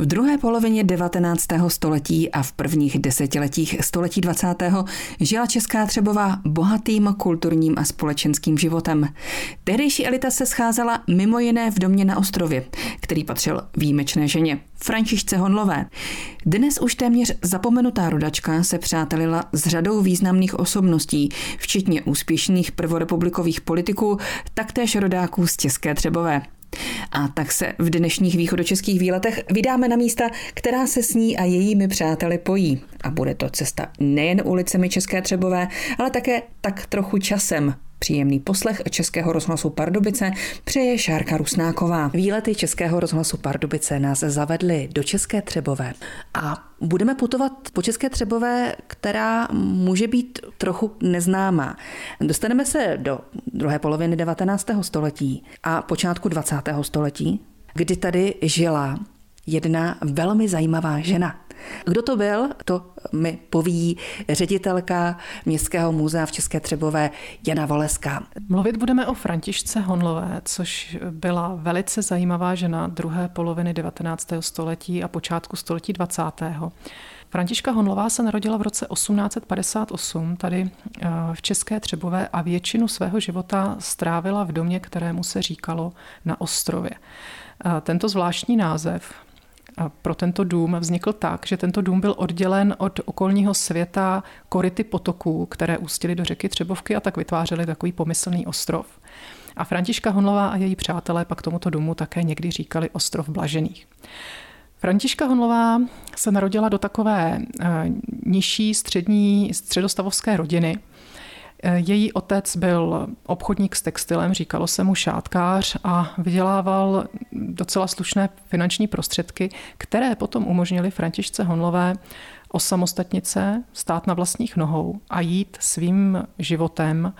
V druhé polovině 19. století a v prvních desetiletích století 20. žila Česká Třebová bohatým kulturním a společenským životem. Tehdejší elita se scházela mimo jiné v domě na ostrově, který patřil výjimečné ženě, Františce Honlové. Dnes už téměř zapomenutá rodačka se přátelila s řadou významných osobností, včetně úspěšných prvorepublikových politiků, taktéž rodáků z České Třebové. A tak se v dnešních východočeských výletech vydáme na místa, která se s ní a jejími přáteli pojí. A bude to cesta nejen ulicemi České Třebové, ale také tak trochu časem Příjemný poslech Českého rozhlasu Pardubice přeje Šárka Rusnáková. Výlety Českého rozhlasu Pardubice nás zavedly do České Třebové a budeme putovat po České Třebové, která může být trochu neznámá. Dostaneme se do druhé poloviny 19. století a počátku 20. století, kdy tady žila jedna velmi zajímavá žena. Kdo to byl, to mi poví ředitelka Městského muzea v České Třebové Jana Voleská. Mluvit budeme o Františce Honlové, což byla velice zajímavá žena druhé poloviny 19. století a počátku století 20. Františka Honlová se narodila v roce 1858 tady eh, v České Třebové a většinu svého života strávila v domě, kterému se říkalo na ostrově. Eh, tento zvláštní název pro tento dům vznikl tak, že tento dům byl oddělen od okolního světa koryty potoků, které ústily do řeky Třebovky a tak vytvářely takový pomyslný ostrov. A Františka Honlová a její přátelé pak tomuto domu také někdy říkali ostrov Blažených. Františka Honlová se narodila do takové eh, nižší střední středostavovské rodiny, její otec byl obchodník s textilem, říkalo se mu šátkář a vydělával docela slušné finanční prostředky, které potom umožnily Františce Honlové osamostatnice, stát na vlastních nohou a jít svým životem,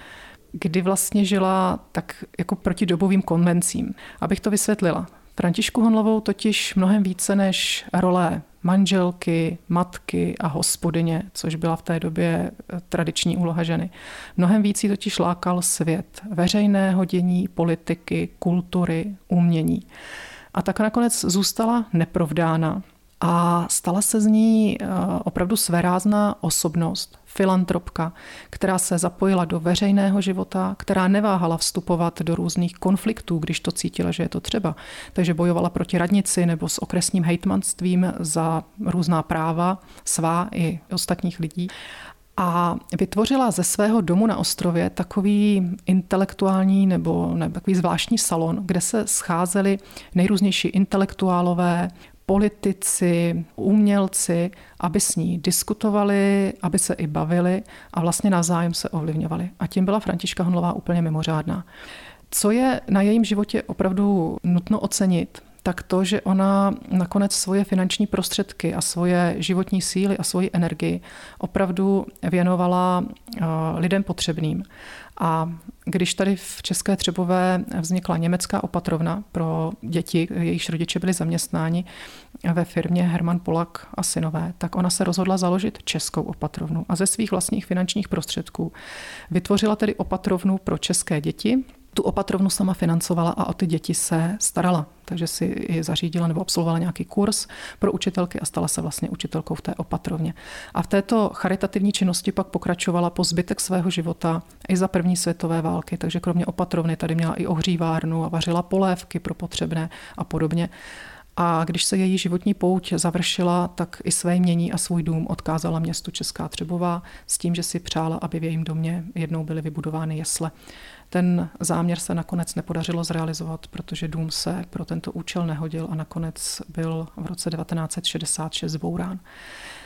kdy vlastně žila tak jako proti dobovým konvencím. Abych to vysvětlila. Františku Honlovou totiž mnohem více než role manželky, matky a hospodyně, což byla v té době eh, tradiční úloha ženy. Mnohem víc totiž lákal svět veřejného dění, politiky, kultury, umění. A tak nakonec zůstala neprovdána a stala se z ní eh, opravdu svérázná osobnost, filantropka, která se zapojila do veřejného života, která neváhala vstupovat do různých konfliktů, když to cítila, že je to třeba. Takže bojovala proti radnici nebo s okresním hejtmanstvím za různá práva svá i ostatních lidí a vytvořila ze svého domu na ostrově takový intelektuální nebo, nebo takový zvláštní salon, kde se scházeli nejrůznější intelektuálové, politici, umělci, aby s ní diskutovali, aby se i bavili a vlastně navzájem se ovlivňovali. A tím byla Františka Honlová úplně mimořádná. Co je na jejím životě opravdu nutno ocenit, tak to, že ona nakonec svoje finanční prostředky a svoje životní síly a svoji energii opravdu věnovala eh, lidem potřebným. A když tady v České Třebové vznikla německá opatrovna pro děti, jejichž rodiče byli zaměstnáni ve firmě Herman Polak a synové, tak ona se rozhodla založit českou opatrovnu a ze svých vlastních finančních prostředků vytvořila tedy opatrovnu pro české děti, tu opatrovnu sama financovala a o ty děti se starala. Takže si ji zařídila nebo absolvovala nějaký kurz pro učitelky a stala se vlastně učitelkou v té opatrovně. A v této charitativní činnosti pak pokračovala po zbytek svého života i za první světové války. Takže kromě opatrovny tady měla i ohřívárnu a vařila polévky pro potřebné a podobně. A když se její životní pouť završila, tak i své mění a svůj dům odkázala městu Česká Třebová s tím, že si přála, aby v jejím domě jednou byly vybudovány jesle. Ten záměr se nakonec nepodařilo zrealizovat, protože dům se pro tento účel nehodil a nakonec byl v roce 1966 zbourán.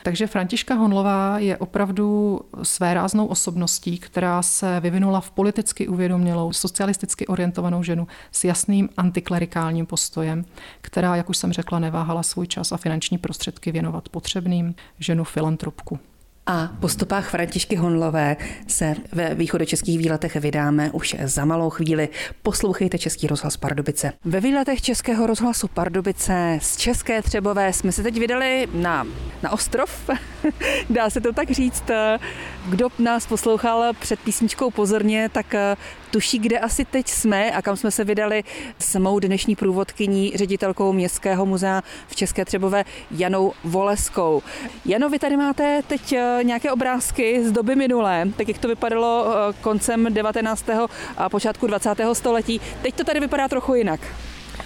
Takže Františka Honlová je opravdu své ráznou osobností, která se vyvinula v politicky uvědomělou, socialisticky orientovanou ženu s jasným antiklerikálním postojem, která, jak už jsem řekla, neváhala svůj čas a finanční prostředky věnovat potřebným, ženu filantropku. A po stopách Františky Honlové se ve východočeských výletech vydáme už za malou chvíli. Poslouchejte Český rozhlas Pardubice. Ve výletech Českého rozhlasu Pardubice z České Třebové jsme se teď vydali na, na ostrov, dá se to tak říct. Kdo nás poslouchal před písničkou pozorně, tak tuší, kde asi teď jsme a kam jsme se vydali s mou dnešní průvodkyní, ředitelkou Městského muzea v České Třebové Janou Voleskou. Jano, vy tady máte teď eh, nějaké obrázky z doby minulé, tak jak to vypadalo eh, koncem 19. a počátku 20. století. Teď to tady vypadá trochu jinak.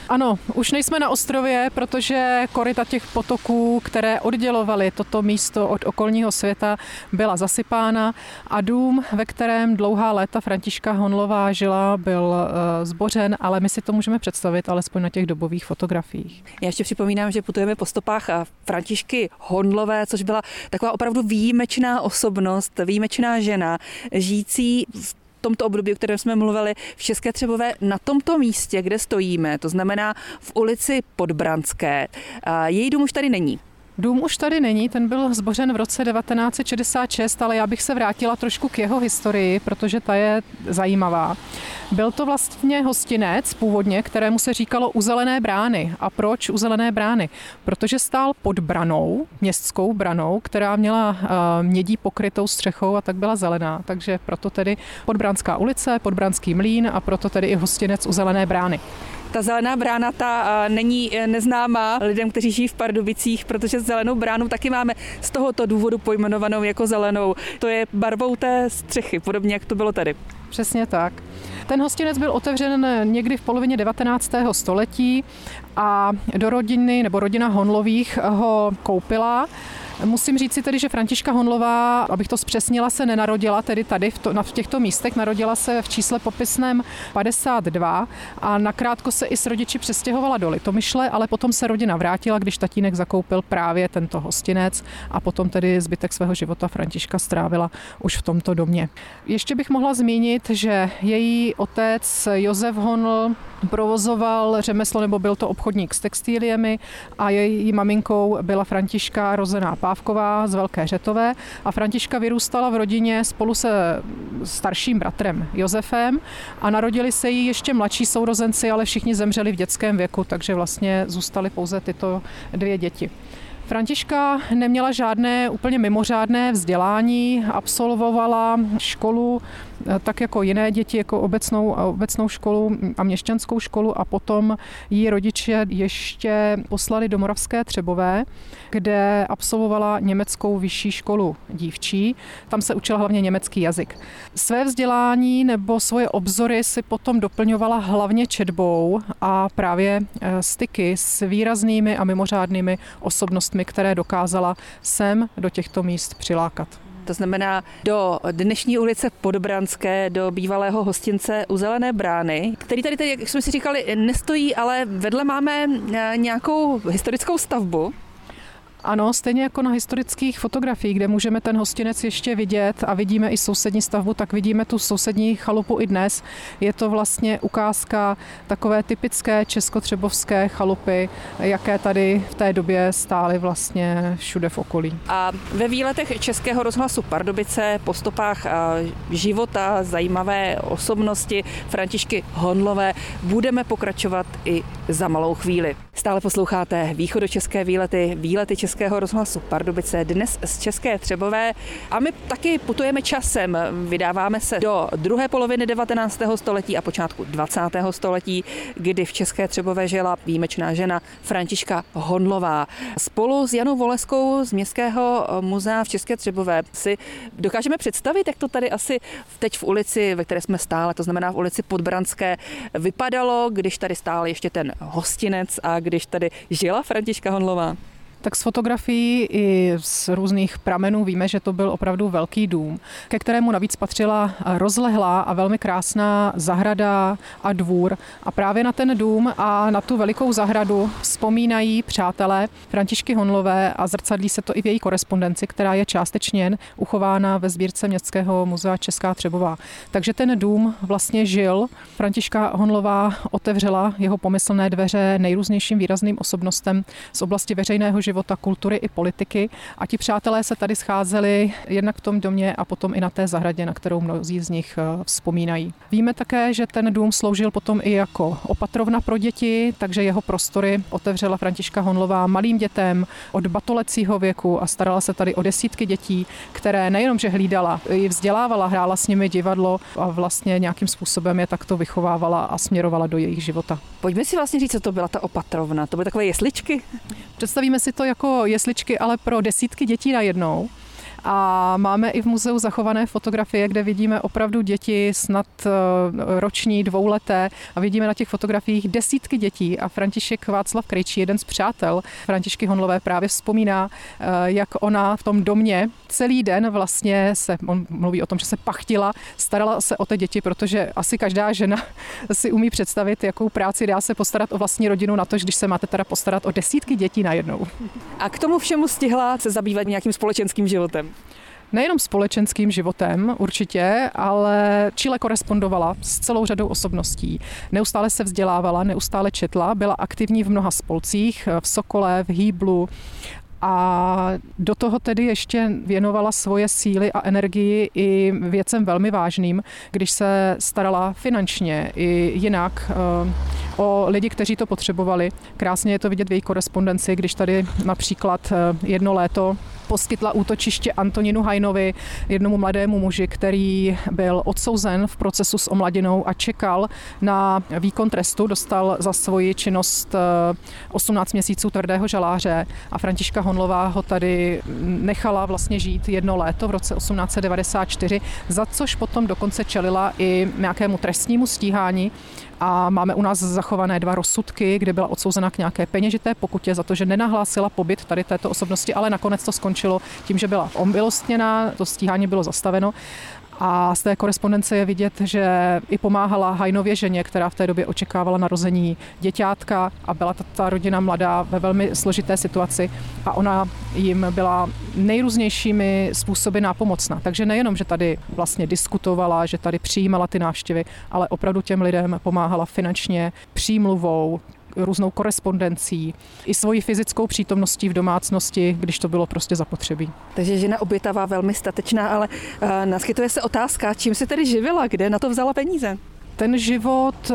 Ano, už nejsme na ostrově, protože korita těch potoků, které oddělovaly toto místo od okolního světa, byla zasypána a dům, ve kterém dlouhá léta Františka Honlová žila, byl eh, zbořen, ale my si to můžeme představit alespoň na těch dobových fotografiích. Já ještě připomínám, že putujeme po stopách eh, Františky Honlové, což byla taková opravdu výjimečná osobnost, výjimečná žena, žijící v tomto období, o kterém jsme mluvili, v České Třebové na tomto místě, kde stojíme, to znamená v ulici Podbranské. Její dům už tady není. Dům už tady není, ten byl zbořen v roce 1966, ale já bych se vrátila trošku k jeho historii, protože ta je zajímavá. Byl to vlastně hostinec původně, kterému se říkalo u zelené brány. A proč u zelené brány? Protože stál pod branou, městskou branou, která měla uh, mědí pokrytou střechou a tak byla zelená. Takže proto tedy Podbranská ulice, Podbranský mlín a proto tedy i hostinec u zelené brány. Ta zelená brána ta není e, neznámá lidem, kteří žijí v Pardubicích, protože zelenou bránu taky máme z tohoto důvodu pojmenovanou jako zelenou. To je barvou té střechy, podobně jak to bylo tady. Přesně tak. Ten hostinec byl otevřen někdy v polovině 19. století a do rodiny nebo rodina Honlových ho koupila. Musím říct si tedy, že Františka Honlová, abych to zpřesnila, se nenarodila tedy tady v, to, na, v těchto místech, narodila se v čísle popisném 52 a nakrátko se i s rodiči přestěhovala do Litomyšle, ale potom se rodina vrátila, když tatínek zakoupil právě tento hostinec a potom tedy zbytek svého života Františka strávila už v tomto domě. Ještě bych mohla zmínit, že její otec Josef Honl provozoval řemeslo, nebo byl to obchodník s textíliemi a její maminkou byla Františka rozená Pávková z Velké Řetové a Františka vyrůstala v rodině spolu se starším bratrem Josefem a narodili se jí ještě mladší sourozenci, ale všichni zemřeli v dětském věku, takže vlastně zůstaly pouze tyto dvě děti. Františka neměla žádné úplně mimořádné vzdělání, absolvovala školu tak jako jiné děti, jako obecnou, obecnou školu a měšťanskou školu a potom jí rodiče ještě poslali do Moravské Třebové, kde absolvovala německou vyšší školu dívčí. Tam se učila hlavně německý jazyk. Své vzdělání nebo svoje obzory si potom doplňovala hlavně četbou a právě eh, styky s výraznými a mimořádnými osobnostmi, které dokázala sem do těchto míst přilákat to znamená do dnešní ulice Podbranské, do bývalého hostince u Zelené brány, který tady, tady, jak jsme si říkali, nestojí, ale vedle máme eh, nějakou historickou stavbu, ano, stejně jako na historických fotografiích, kde můžeme ten hostinec ještě vidět a vidíme i sousední stavbu, tak vidíme tu sousední chalupu i dnes. Je to vlastně ukázka takové typické českotřebovské chalupy, jaké tady v té době stály vlastně všude v okolí. A ve výletech Českého rozhlasu Pardubice po stopách života zajímavé osobnosti Františky Honlové budeme pokračovat i za malou chvíli. Stále posloucháte východočeské výlety, výlety Českého rozhlasu Pardubice, dnes z České Třebové a my taky putujeme časem. Vydáváme se do druhé poloviny 19. století a počátku 20. století, kdy v České Třebové žila výjimečná žena Františka Honlová. Spolu s Janou Voleskou z Městského muzea v České Třebové si dokážeme představit, jak to tady asi teď v ulici, ve které jsme stále, to znamená v ulici Podbranské, vypadalo, když tady stál ještě ten hostinec a když tady žila Františka Honlová? Tak z fotografií i z různých pramenů víme, že to byl opravdu velký dům, ke kterému navíc patřila rozlehlá a velmi krásná zahrada a dvůr. A právě na ten dům a na tu velikou zahradu vzpomínají přátelé Františky Honlové a zrcadlí se to i v její korespondenci, která je částečně uchována ve sbírce Městského muzea Česká Třebová. Takže ten dům vlastně žil. Františka Honlová otevřela jeho pomyslné dveře nejrůznějším výrazným osobnostem z oblasti veřejného života, kultury i politiky. A ti přátelé se tady scházeli jednak v tom domě a potom i na té zahradě, na kterou mnozí z nich eh, vzpomínají. Víme také, že ten dům sloužil potom i jako opatrovna pro děti, takže jeho prostory otevřela Františka Honlová malým dětem od batolecího věku a starala se tady o desítky dětí, které nejenom, že hlídala, i vzdělávala, hrála s nimi divadlo a vlastně nějakým způsobem je takto vychovávala a směrovala do jejich života. Pojďme si vlastně říct, co to byla ta opatrovna. To byly takové jesličky? Představíme si to jako jesličky, ale pro desítky dětí najednou. A máme i v muzeu zachované fotografie, kde vidíme opravdu děti snad eh, roční, dvouleté a vidíme na těch fotografiích desítky dětí a František Václav Krejčí, jeden z přátel Františky Honlové, právě vzpomíná, eh, jak ona v tom domě celý den vlastně se, on mluví o tom, že se pachtila, starala se o ty děti, protože asi každá žena si umí představit, jakou práci dá se postarat o vlastní rodinu na to, když se máte teda postarat o desítky dětí najednou. A k tomu všemu stihla se zabývat nějakým společenským životem? Nejenom společenským životem určitě, ale Chile korespondovala s celou řadou osobností. Neustále se vzdělávala, neustále četla, byla aktivní v mnoha spolcích, v Sokole, v Hýblu a do toho tedy ještě věnovala svoje síly a energii i věcem velmi vážným, když se starala finančně i jinak eh, o lidi, kteří to potřebovali. Krásně je to vidět v její korespondenci, když tady například eh, jedno léto poskytla útočiště Antoninu Hajnovi, jednomu mladému muži, který byl odsouzen v procesu s omladinou a čekal na výkon trestu. Dostal za svoji činnost 18 eh, měsíců tvrdého žaláře a Františka Honlová ho tady nechala vlastně žít jedno léto v roce 1894, za což potom dokonce čelila i nějakému trestnímu stíhání a máme u nás zachované dva rozsudky, kde byla odsouzena k nějaké peněžité pokutě za to, že nenahlásila pobyt tady této osobnosti, ale nakonec to skončilo tím, že byla omilostněna, to stíhání bylo zastaveno a z té korespondence je vidět, že i pomáhala Hajnově ženě, která v té době očekávala narození děťátka a byla ta, ta rodina mladá ve velmi složité situaci a ona jim byla nejrůznějšími způsoby nápomocna. Takže nejenom, že tady vlastně diskutovala, že tady přijímala ty návštěvy, ale opravdu těm lidem pomáhala finančně, přímluvou, různou korespondencí, i svoji fyzickou přítomností v domácnosti, když to bylo prostě zapotřebí. Takže žena obětavá, velmi statečná, ale uh, naskytuje se otázka, čím se tedy živila, kde na to vzala peníze? Ten život eh,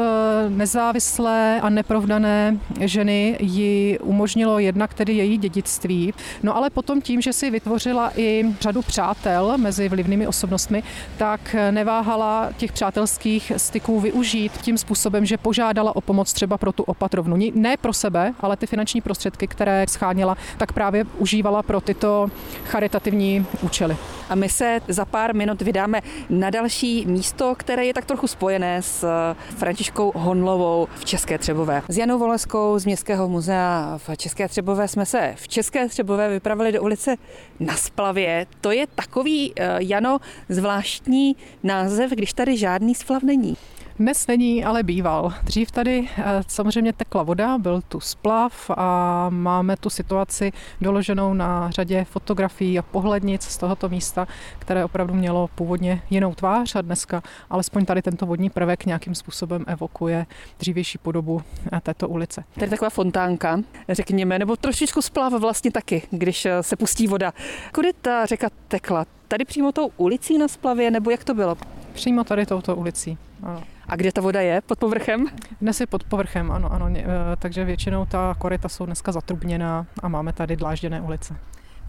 nezávislé a neprovdané ženy ji umožnilo jednak tedy její dědictví, no ale potom tím, že si vytvořila i řadu přátel mezi vlivnými osobnostmi, tak neváhala těch přátelských styků využít tím způsobem, že požádala o pomoc třeba pro tu opatrovnu. Ne pro sebe, ale ty finanční prostředky, které scháněla, tak právě užívala pro tyto charitativní účely. A my se za pár minut vydáme na další místo, které je tak trochu spojené s s Františkou Honlovou v České Třebové. S Janou Voleskou z Městského muzea v České Třebové jsme se v České Třebové vypravili do ulice na Splavě. To je takový, eh, Jano, zvláštní název, když tady žádný splav není. Dnes není, ale býval. Dřív tady eh, samozřejmě tekla voda, byl tu splav a máme tu situaci doloženou na řadě fotografií a pohlednic z tohoto místa, které opravdu mělo původně jinou tvář a dneska alespoň tady tento vodní prvek nějakým způsobem evokuje dřívější podobu eh, této ulice. Tady taková fontánka, řekněme, nebo trošičku splav vlastně taky, když eh, se pustí voda. Kudy ta řeka tekla? Tady přímo tou ulicí na splavě, nebo jak to bylo? Přímo tady touto ulicí. Ano. A kde ta voda je? Pod povrchem? Dnes je pod povrchem, ano, ano. Eh, takže většinou ta koryta jsou dneska zatrubněná a máme tady dlážděné ulice.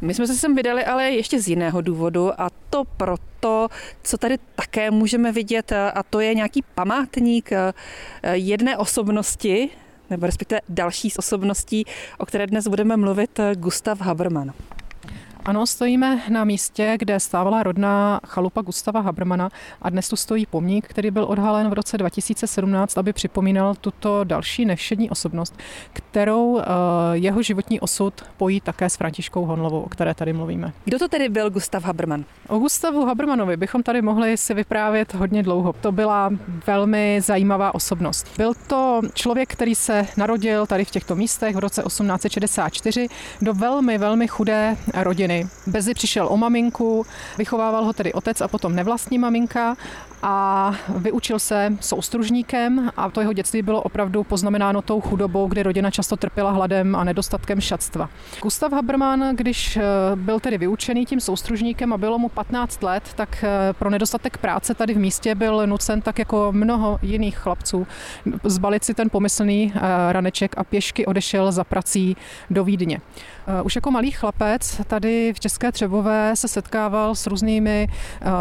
My jsme se sem vydali ale ještě z jiného důvodu a to proto, co tady také můžeme vidět a to je nějaký památník eh, jedné osobnosti, nebo respektive další z osobností, o které dnes budeme mluvit, eh, Gustav Haberman. Ano, stojíme na místě, kde stávala rodná chalupa Gustava Habermana a dnes tu stojí pomník, který byl odhalen v roce 2017, aby připomínal tuto další nevšední osobnost, kterou eh, jeho životní osud pojí také s Františkou Honlovou, o které tady mluvíme. Kdo to tedy byl Gustav Haberman? O Gustavu Habermanovi bychom tady mohli si vyprávět hodně dlouho. To byla velmi zajímavá osobnost. Byl to člověk, který se narodil tady v těchto místech v roce 1864 do velmi, velmi chudé rodiny rodiny. Brzy přišel o maminku, vychovával ho tedy otec a potom nevlastní maminka a vyučil se soustružníkem a to jeho dětství bylo opravdu poznamenáno tou chudobou, kdy rodina často trpěla hladem a nedostatkem šatstva. Gustav Habermann, když eh, byl tedy vyučený tím soustružníkem a bylo mu 15 let, tak eh, pro nedostatek práce tady v místě byl nucen tak jako mnoho jiných chlapců zbalit si ten pomyslný eh, raneček a pěšky odešel za prací do Vídně. Už jako malý chlapec tady v České Třebové se setkával s různými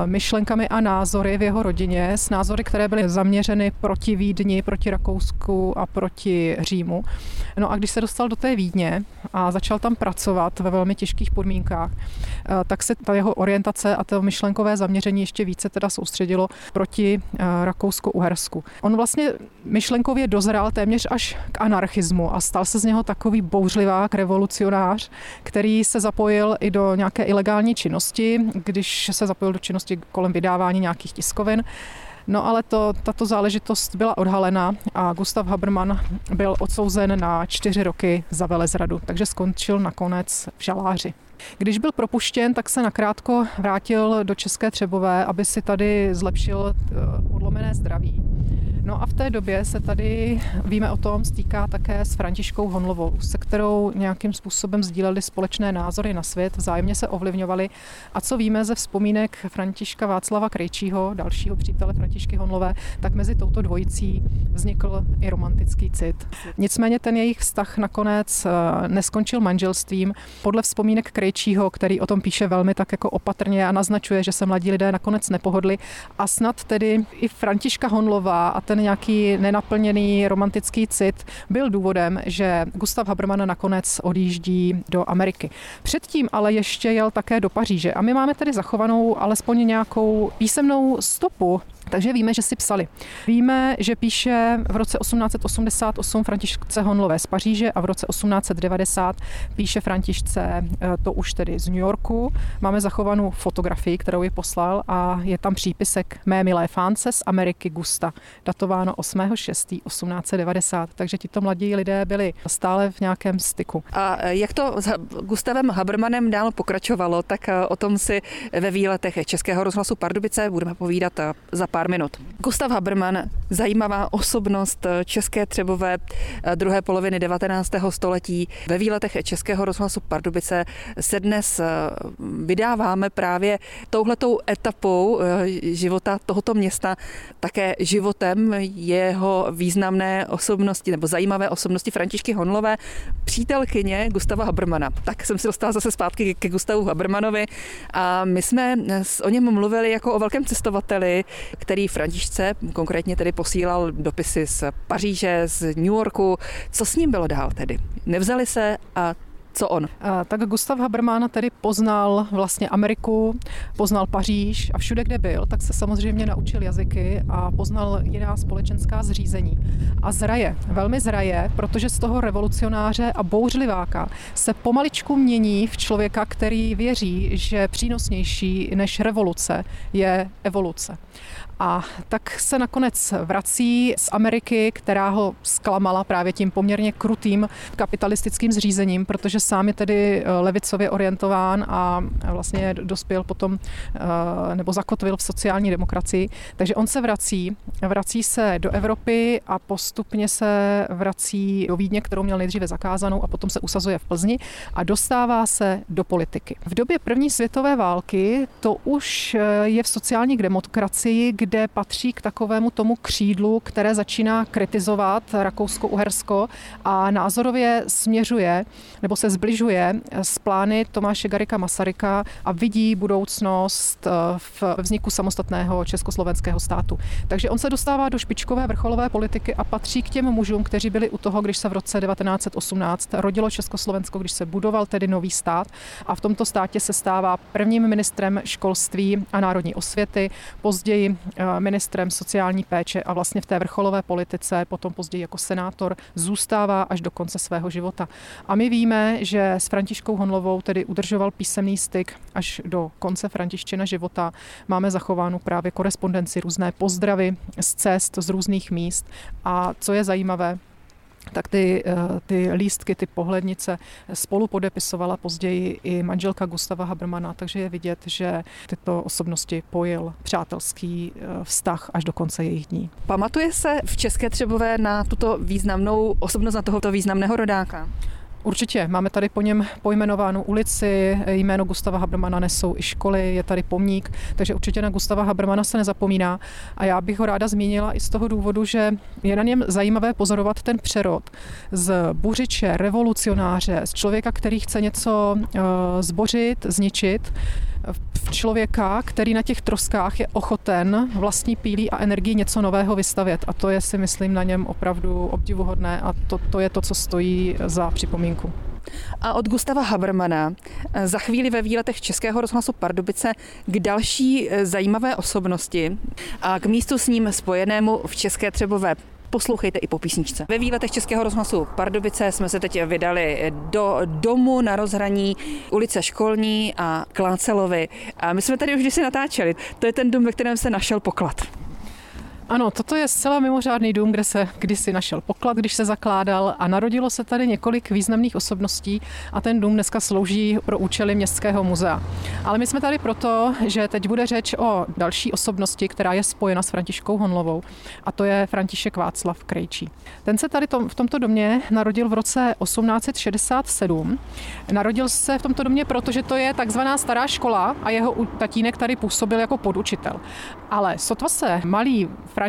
myšlenkami a názory v jeho rodině, s názory, které byly zaměřeny proti Vídni, proti Rakousku a proti Římu. No a když se dostal do té Vídně a začal tam pracovat ve velmi těžkých podmínkách, eh, tak se ta jeho orientace a to myšlenkové zaměření ještě více teda soustředilo proti eh, Rakousko-Uhersku. On vlastně myšlenkově dozrál téměř až k anarchismu a stal se z něho takový bouřlivák, revolucionář, který se zapojil i do nějaké ilegální činnosti, když se zapojil do činnosti kolem vydávání nějakých tiskovin. No ale to, tato záležitost byla odhalena a Gustav Habermann byl odsouzen na čtyři roky za velezradu, takže skončil nakonec v žaláři. Když byl propuštěn, tak se nakrátko vrátil do České Třebové, aby si tady zlepšil eh, odlomené zdraví. No a v té době se tady, víme o tom, stýká také s Františkou Honlovou, se kterou nějakým způsobem sdíleli společné názory na svět, vzájemně se ovlivňovali. A co víme ze vzpomínek Františka Václava Krejčího, dalšího přítele Františky Honlové, tak mezi touto dvojicí vznikl i romantický cit. Nicméně ten jejich vztah nakonec eh, neskončil manželstvím. Podle vzpomínek Krejčího, který o tom píše velmi tak jako opatrně a naznačuje, že se mladí lidé nakonec nepohodli a snad tedy i Františka Honlová a ten ten nějaký nenaplněný romantický cit byl důvodem, že Gustav Habermann nakonec odjíždí do Ameriky. Předtím ale ještě jel také do Paříže a my máme tedy zachovanou alespoň nějakou písemnou stopu takže víme, že si psali. Víme, že píše v roce 1888 Františce Honlové z Paříže a v roce 1890 píše Františce eh, to už tedy z New Yorku. Máme zachovanou fotografii, kterou ji poslal a je tam přípisek Mé milé fánce z Ameriky Gusta, datováno 8.6.1890. Takže tito mladí lidé byli stále v nějakém styku. A eh, jak to s Gustavem Habermanem dál pokračovalo, tak eh, o tom si ve výletech Českého rozhlasu Pardubice budeme povídat za pár minut. Gustav Habermann, zajímavá osobnost České Třebové eh, druhé poloviny 19. století. Ve výletech Českého rozhlasu Pardubice se dnes eh, vydáváme právě touhletou etapou eh, života tohoto města, také životem jeho významné osobnosti nebo zajímavé osobnosti Františky Honlové, přítelkyně Gustava Habermana. Tak jsem se dostala zase zpátky ke Gustavu Habermanovi a my jsme o něm mluvili jako o velkém cestovateli, který Františce konkrétně tedy posílal dopisy z Paříže, z New Yorku. Co s ním bylo dál tedy? Nevzali se a co on? Tak Gustav Habermann tedy poznal vlastně Ameriku, poznal Paříž a všude, kde byl, tak se samozřejmě naučil jazyky a poznal jiná společenská zřízení. A zraje, velmi zraje, protože z toho revolucionáře a bouřliváka se pomaličku mění v člověka, který věří, že přínosnější než revoluce je evoluce. A tak se nakonec vrací z Ameriky, která ho zklamala právě tím poměrně krutým kapitalistickým zřízením, protože sám je tedy eh, levicově orientován a vlastně dospěl potom eh, nebo zakotvil v sociální demokracii. Takže on se vrací, vrací se do Evropy a postupně se vrací do Vídně, kterou měl nejdříve zakázanou a potom se usazuje v Plzni a dostává se do politiky. V době první světové války to už eh, je v sociální demokracii, kde patří k takovému tomu křídlu, které začíná kritizovat Rakousko-Uhersko a názorově směřuje nebo se zbližuje s plány Tomáše Garika Masaryka a vidí budoucnost eh, v vzniku samostatného československého státu. Takže on se dostává do špičkové vrcholové politiky a patří k těm mužům, kteří byli u toho, když se v roce 1918 rodilo Československo, když se budoval tedy nový stát a v tomto státě se stává prvním ministrem školství a národní osvěty, později eh, ministrem sociální péče a vlastně v té vrcholové politice, potom později jako senátor, zůstává až do konce svého života. A my víme, že s Františkou Honlovou tedy udržoval písemný styk až do konce Františčina života. Máme zachovánu právě korespondenci, různé pozdravy z cest z různých míst. A co je zajímavé, tak ty, eh, ty lístky, ty pohlednice spolu podepisovala později i manželka Gustava Habermana, takže je vidět, že tyto osobnosti pojil přátelský eh, vztah až do konce jejich dní. Pamatuje se v České Třebové na tuto významnou osobnost, na tohoto významného rodáka? Určitě, máme tady po něm pojmenovanou ulici, jméno Gustava Habermana nesou i školy, je tady pomník, takže určitě na Gustava Habermana se nezapomíná. A já bych ho ráda zmínila i z toho důvodu, že je na něm zajímavé pozorovat ten přerod z buřiče, revolucionáře, z člověka, který chce něco uh, zbořit, zničit, v člověka, který na těch troskách je ochoten vlastní pílí a energii něco nového vystavět. A to je si myslím na něm opravdu obdivuhodné a to, to je to, co stojí za připomínku. A od Gustava Habermana za chvíli ve výletech Českého rozhlasu Pardubice k další eh, zajímavé osobnosti a k místu s ním spojenému v České Třebové poslouchejte i po písničce. Ve výletech Českého rozhlasu Pardubice jsme se teď vydali do domu na rozhraní ulice Školní a Klácelovy. A my jsme tady už kdysi natáčeli. To je ten dům, ve kterém se našel poklad. Ano, toto je zcela mimořádný dům, kde se kdysi našel poklad, když se zakládal a narodilo se tady několik významných osobností a ten dům dneska slouží pro účely Městského muzea. Ale my jsme tady proto, že teď bude řeč o další osobnosti, která je spojena s Františkou Honlovou a to je František Václav Krejčí. Ten se tady tom, v tomto domě narodil v roce 1867. Narodil se v tomto domě, protože to je takzvaná stará škola a jeho tatínek tady působil jako podučitel. Ale sotva se malý František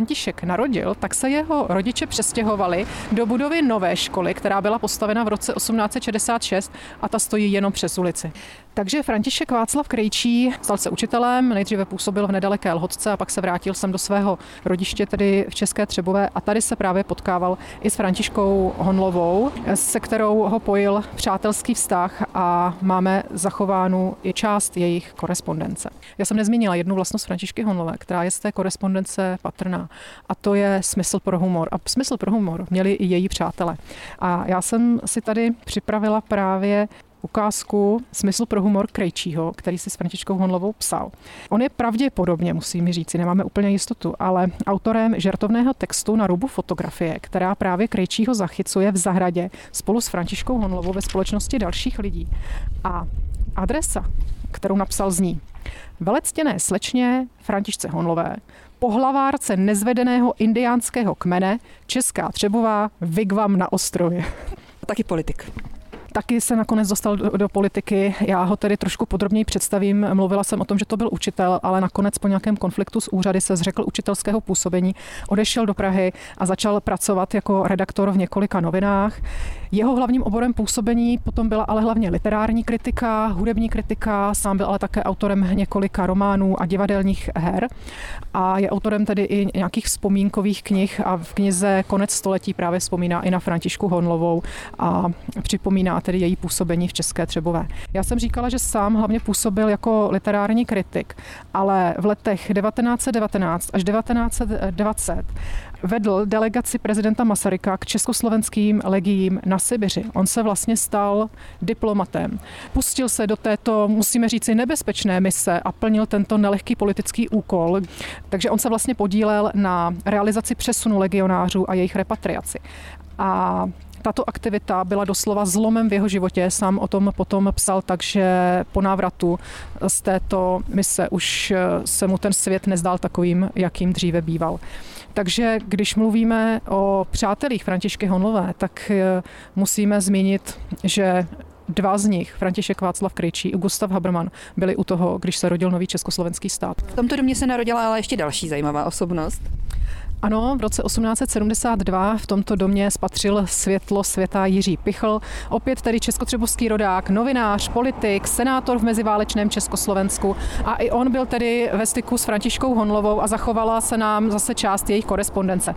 narodil, tak se jeho rodiče přestěhovali do budovy nové školy, která byla postavena v roce 1866 a ta stojí jenom přes ulici. Takže František Václav Krejčí stal se učitelem, nejdříve působil v nedaleké Lhotce a pak se vrátil sem do svého rodiště, tedy v České Třebové a tady se právě potkával i s Františkou Honlovou, se kterou ho pojil přátelský vztah a máme zachovánu i část jejich korespondence. Já jsem nezmínila jednu vlastnost Františky Honlové, která je z té korespondence patrná a to je smysl pro humor. A smysl pro humor měli i její přátelé. A já jsem si tady připravila právě ukázku Smysl pro humor Krejčího, který si s Františkou Honlovou psal. On je pravděpodobně, musím říci, nemáme úplně jistotu, ale autorem žertovného textu na rubu fotografie, která právě Krejčího zachycuje v zahradě spolu s Františkou Honlovou ve společnosti dalších lidí. A adresa, kterou napsal zní Velectěné slečně Františce Honlové, pohlavárce nezvedeného indiánského kmene, Česká Třebová, Vigvam na ostrově. Taky politik taky se nakonec dostal do, do politiky. Já ho tedy trošku podrobněji představím. Mluvila jsem o tom, že to byl učitel, ale nakonec po nějakém konfliktu s úřady se zřekl učitelského působení, odešel do Prahy a začal pracovat jako redaktor v několika novinách. Jeho hlavním oborem působení potom byla ale hlavně literární kritika, hudební kritika, sám byl ale také autorem několika románů a divadelních her a je autorem tedy i nějakých vzpomínkových knih a v knize Konec století právě vzpomíná i na Františku Honlovou a připomíná tedy její působení v České Třebové. Já jsem říkala, že sám hlavně působil jako literární kritik, ale v letech 1919 až 1920 vedl delegaci prezidenta Masaryka k československým legiím na Sibiři. On se vlastně stal diplomatem. Pustil se do této, musíme říci, nebezpečné mise a plnil tento nelehký politický úkol. Takže on se vlastně podílel na realizaci přesunu legionářů a jejich repatriaci. A tato aktivita byla doslova zlomem v jeho životě. Sám o tom potom psal tak, že po návratu z této mise už se mu ten svět nezdál takovým, jakým dříve býval. Takže když mluvíme o přátelích Františky Honlové, tak eh, musíme zmínit, že Dva z nich, František Václav Krejčí a Gustav Haberman, byli u toho, když se rodil nový československý stát. V tomto domě se narodila ale ještě další zajímavá osobnost. Ano, v roce 1872 v tomto domě spatřil světlo světa Jiří Pichl, opět tedy českotřebovský rodák, novinář, politik, senátor v meziválečném Československu a i on byl tedy ve styku s Františkou Honlovou a zachovala se nám zase část jejich korespondence.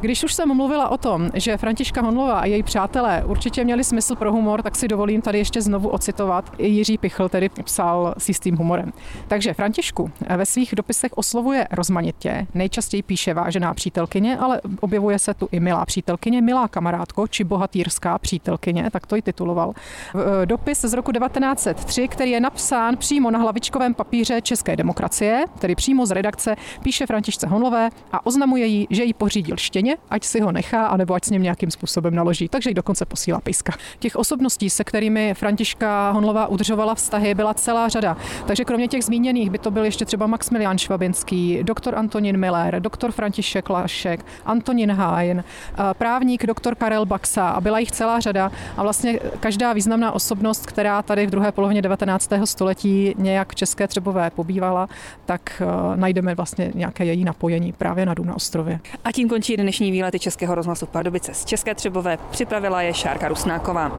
Když už jsem mluvila o tom, že Františka Honlová a její přátelé určitě měli smysl pro humor, tak si dovolím tady ještě znovu ocitovat. I Jiří Pichl tedy psal s jistým humorem. Takže Františku ve svých dopisech oslovuje rozmanitě, nejčastěji píše vážená přítelkyně, ale objevuje se tu i milá přítelkyně, milá kamarádko, či bohatýrská přítelkyně, tak to ji tituloval. E, dopis z roku 1903, který je napsán přímo na hlavičkovém papíře České demokracie, tedy přímo z redakce, píše Františce Honlové a oznamuje jí, že jí pořídil štěně, ať si ho nechá, anebo ať s ním nějakým způsobem naloží. Takže ji dokonce posílá pejska. Těch osobností, se kterými Františka Honlová udržovala vztahy, byla celá řada. Takže kromě těch zmíněných by to byl ještě třeba Maximilian Švabinský, doktor Antonín Miller, doktor František Lašek, Antonín Hájn, právník doktor Karel Baxa a byla jich celá řada. A vlastně každá významná osobnost, která tady v druhé polovině 19. století nějak v České Třebové pobývala, tak uh, najdeme vlastně nějaké její napojení právě na Dům na ostrově. A tím končí dnešní výlety Českého rozhlasu Pardubice z České Třebové. Připravila je Šárka Rusnáková.